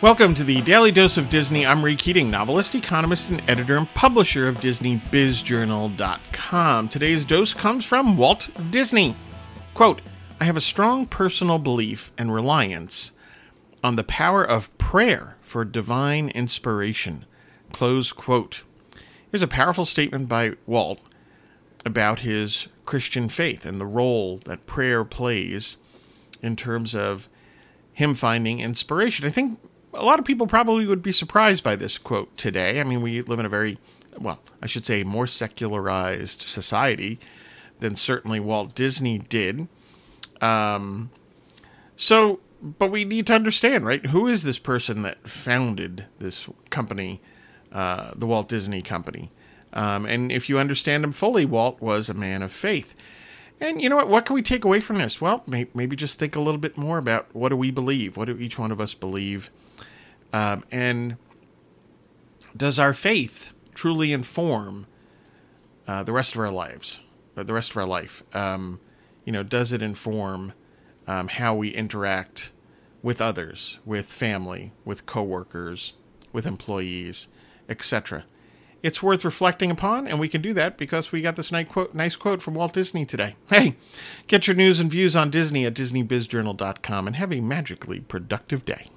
Welcome to the Daily Dose of Disney. I'm Ray Keating, novelist, economist, and editor and publisher of DisneyBizJournal.com. Today's dose comes from Walt Disney. Quote, I have a strong personal belief and reliance on the power of prayer for divine inspiration. Close quote. Here's a powerful statement by Walt about his Christian faith and the role that prayer plays in terms of him finding inspiration. I think a lot of people probably would be surprised by this quote today. I mean, we live in a very, well, I should say, more secularized society than certainly Walt Disney did. Um, so, but we need to understand, right? Who is this person that founded this company, uh, the Walt Disney Company? Um, and if you understand him fully, Walt was a man of faith. And you know what? What can we take away from this? Well, maybe just think a little bit more about what do we believe? What do each one of us believe? Um, and does our faith truly inform uh, the rest of our lives, or the rest of our life? Um, you know, does it inform um, how we interact with others, with family, with coworkers, with employees, etc.? It's worth reflecting upon, and we can do that because we got this nice quote, nice quote from Walt Disney today. Hey, get your news and views on Disney at DisneyBizJournal.com and have a magically productive day.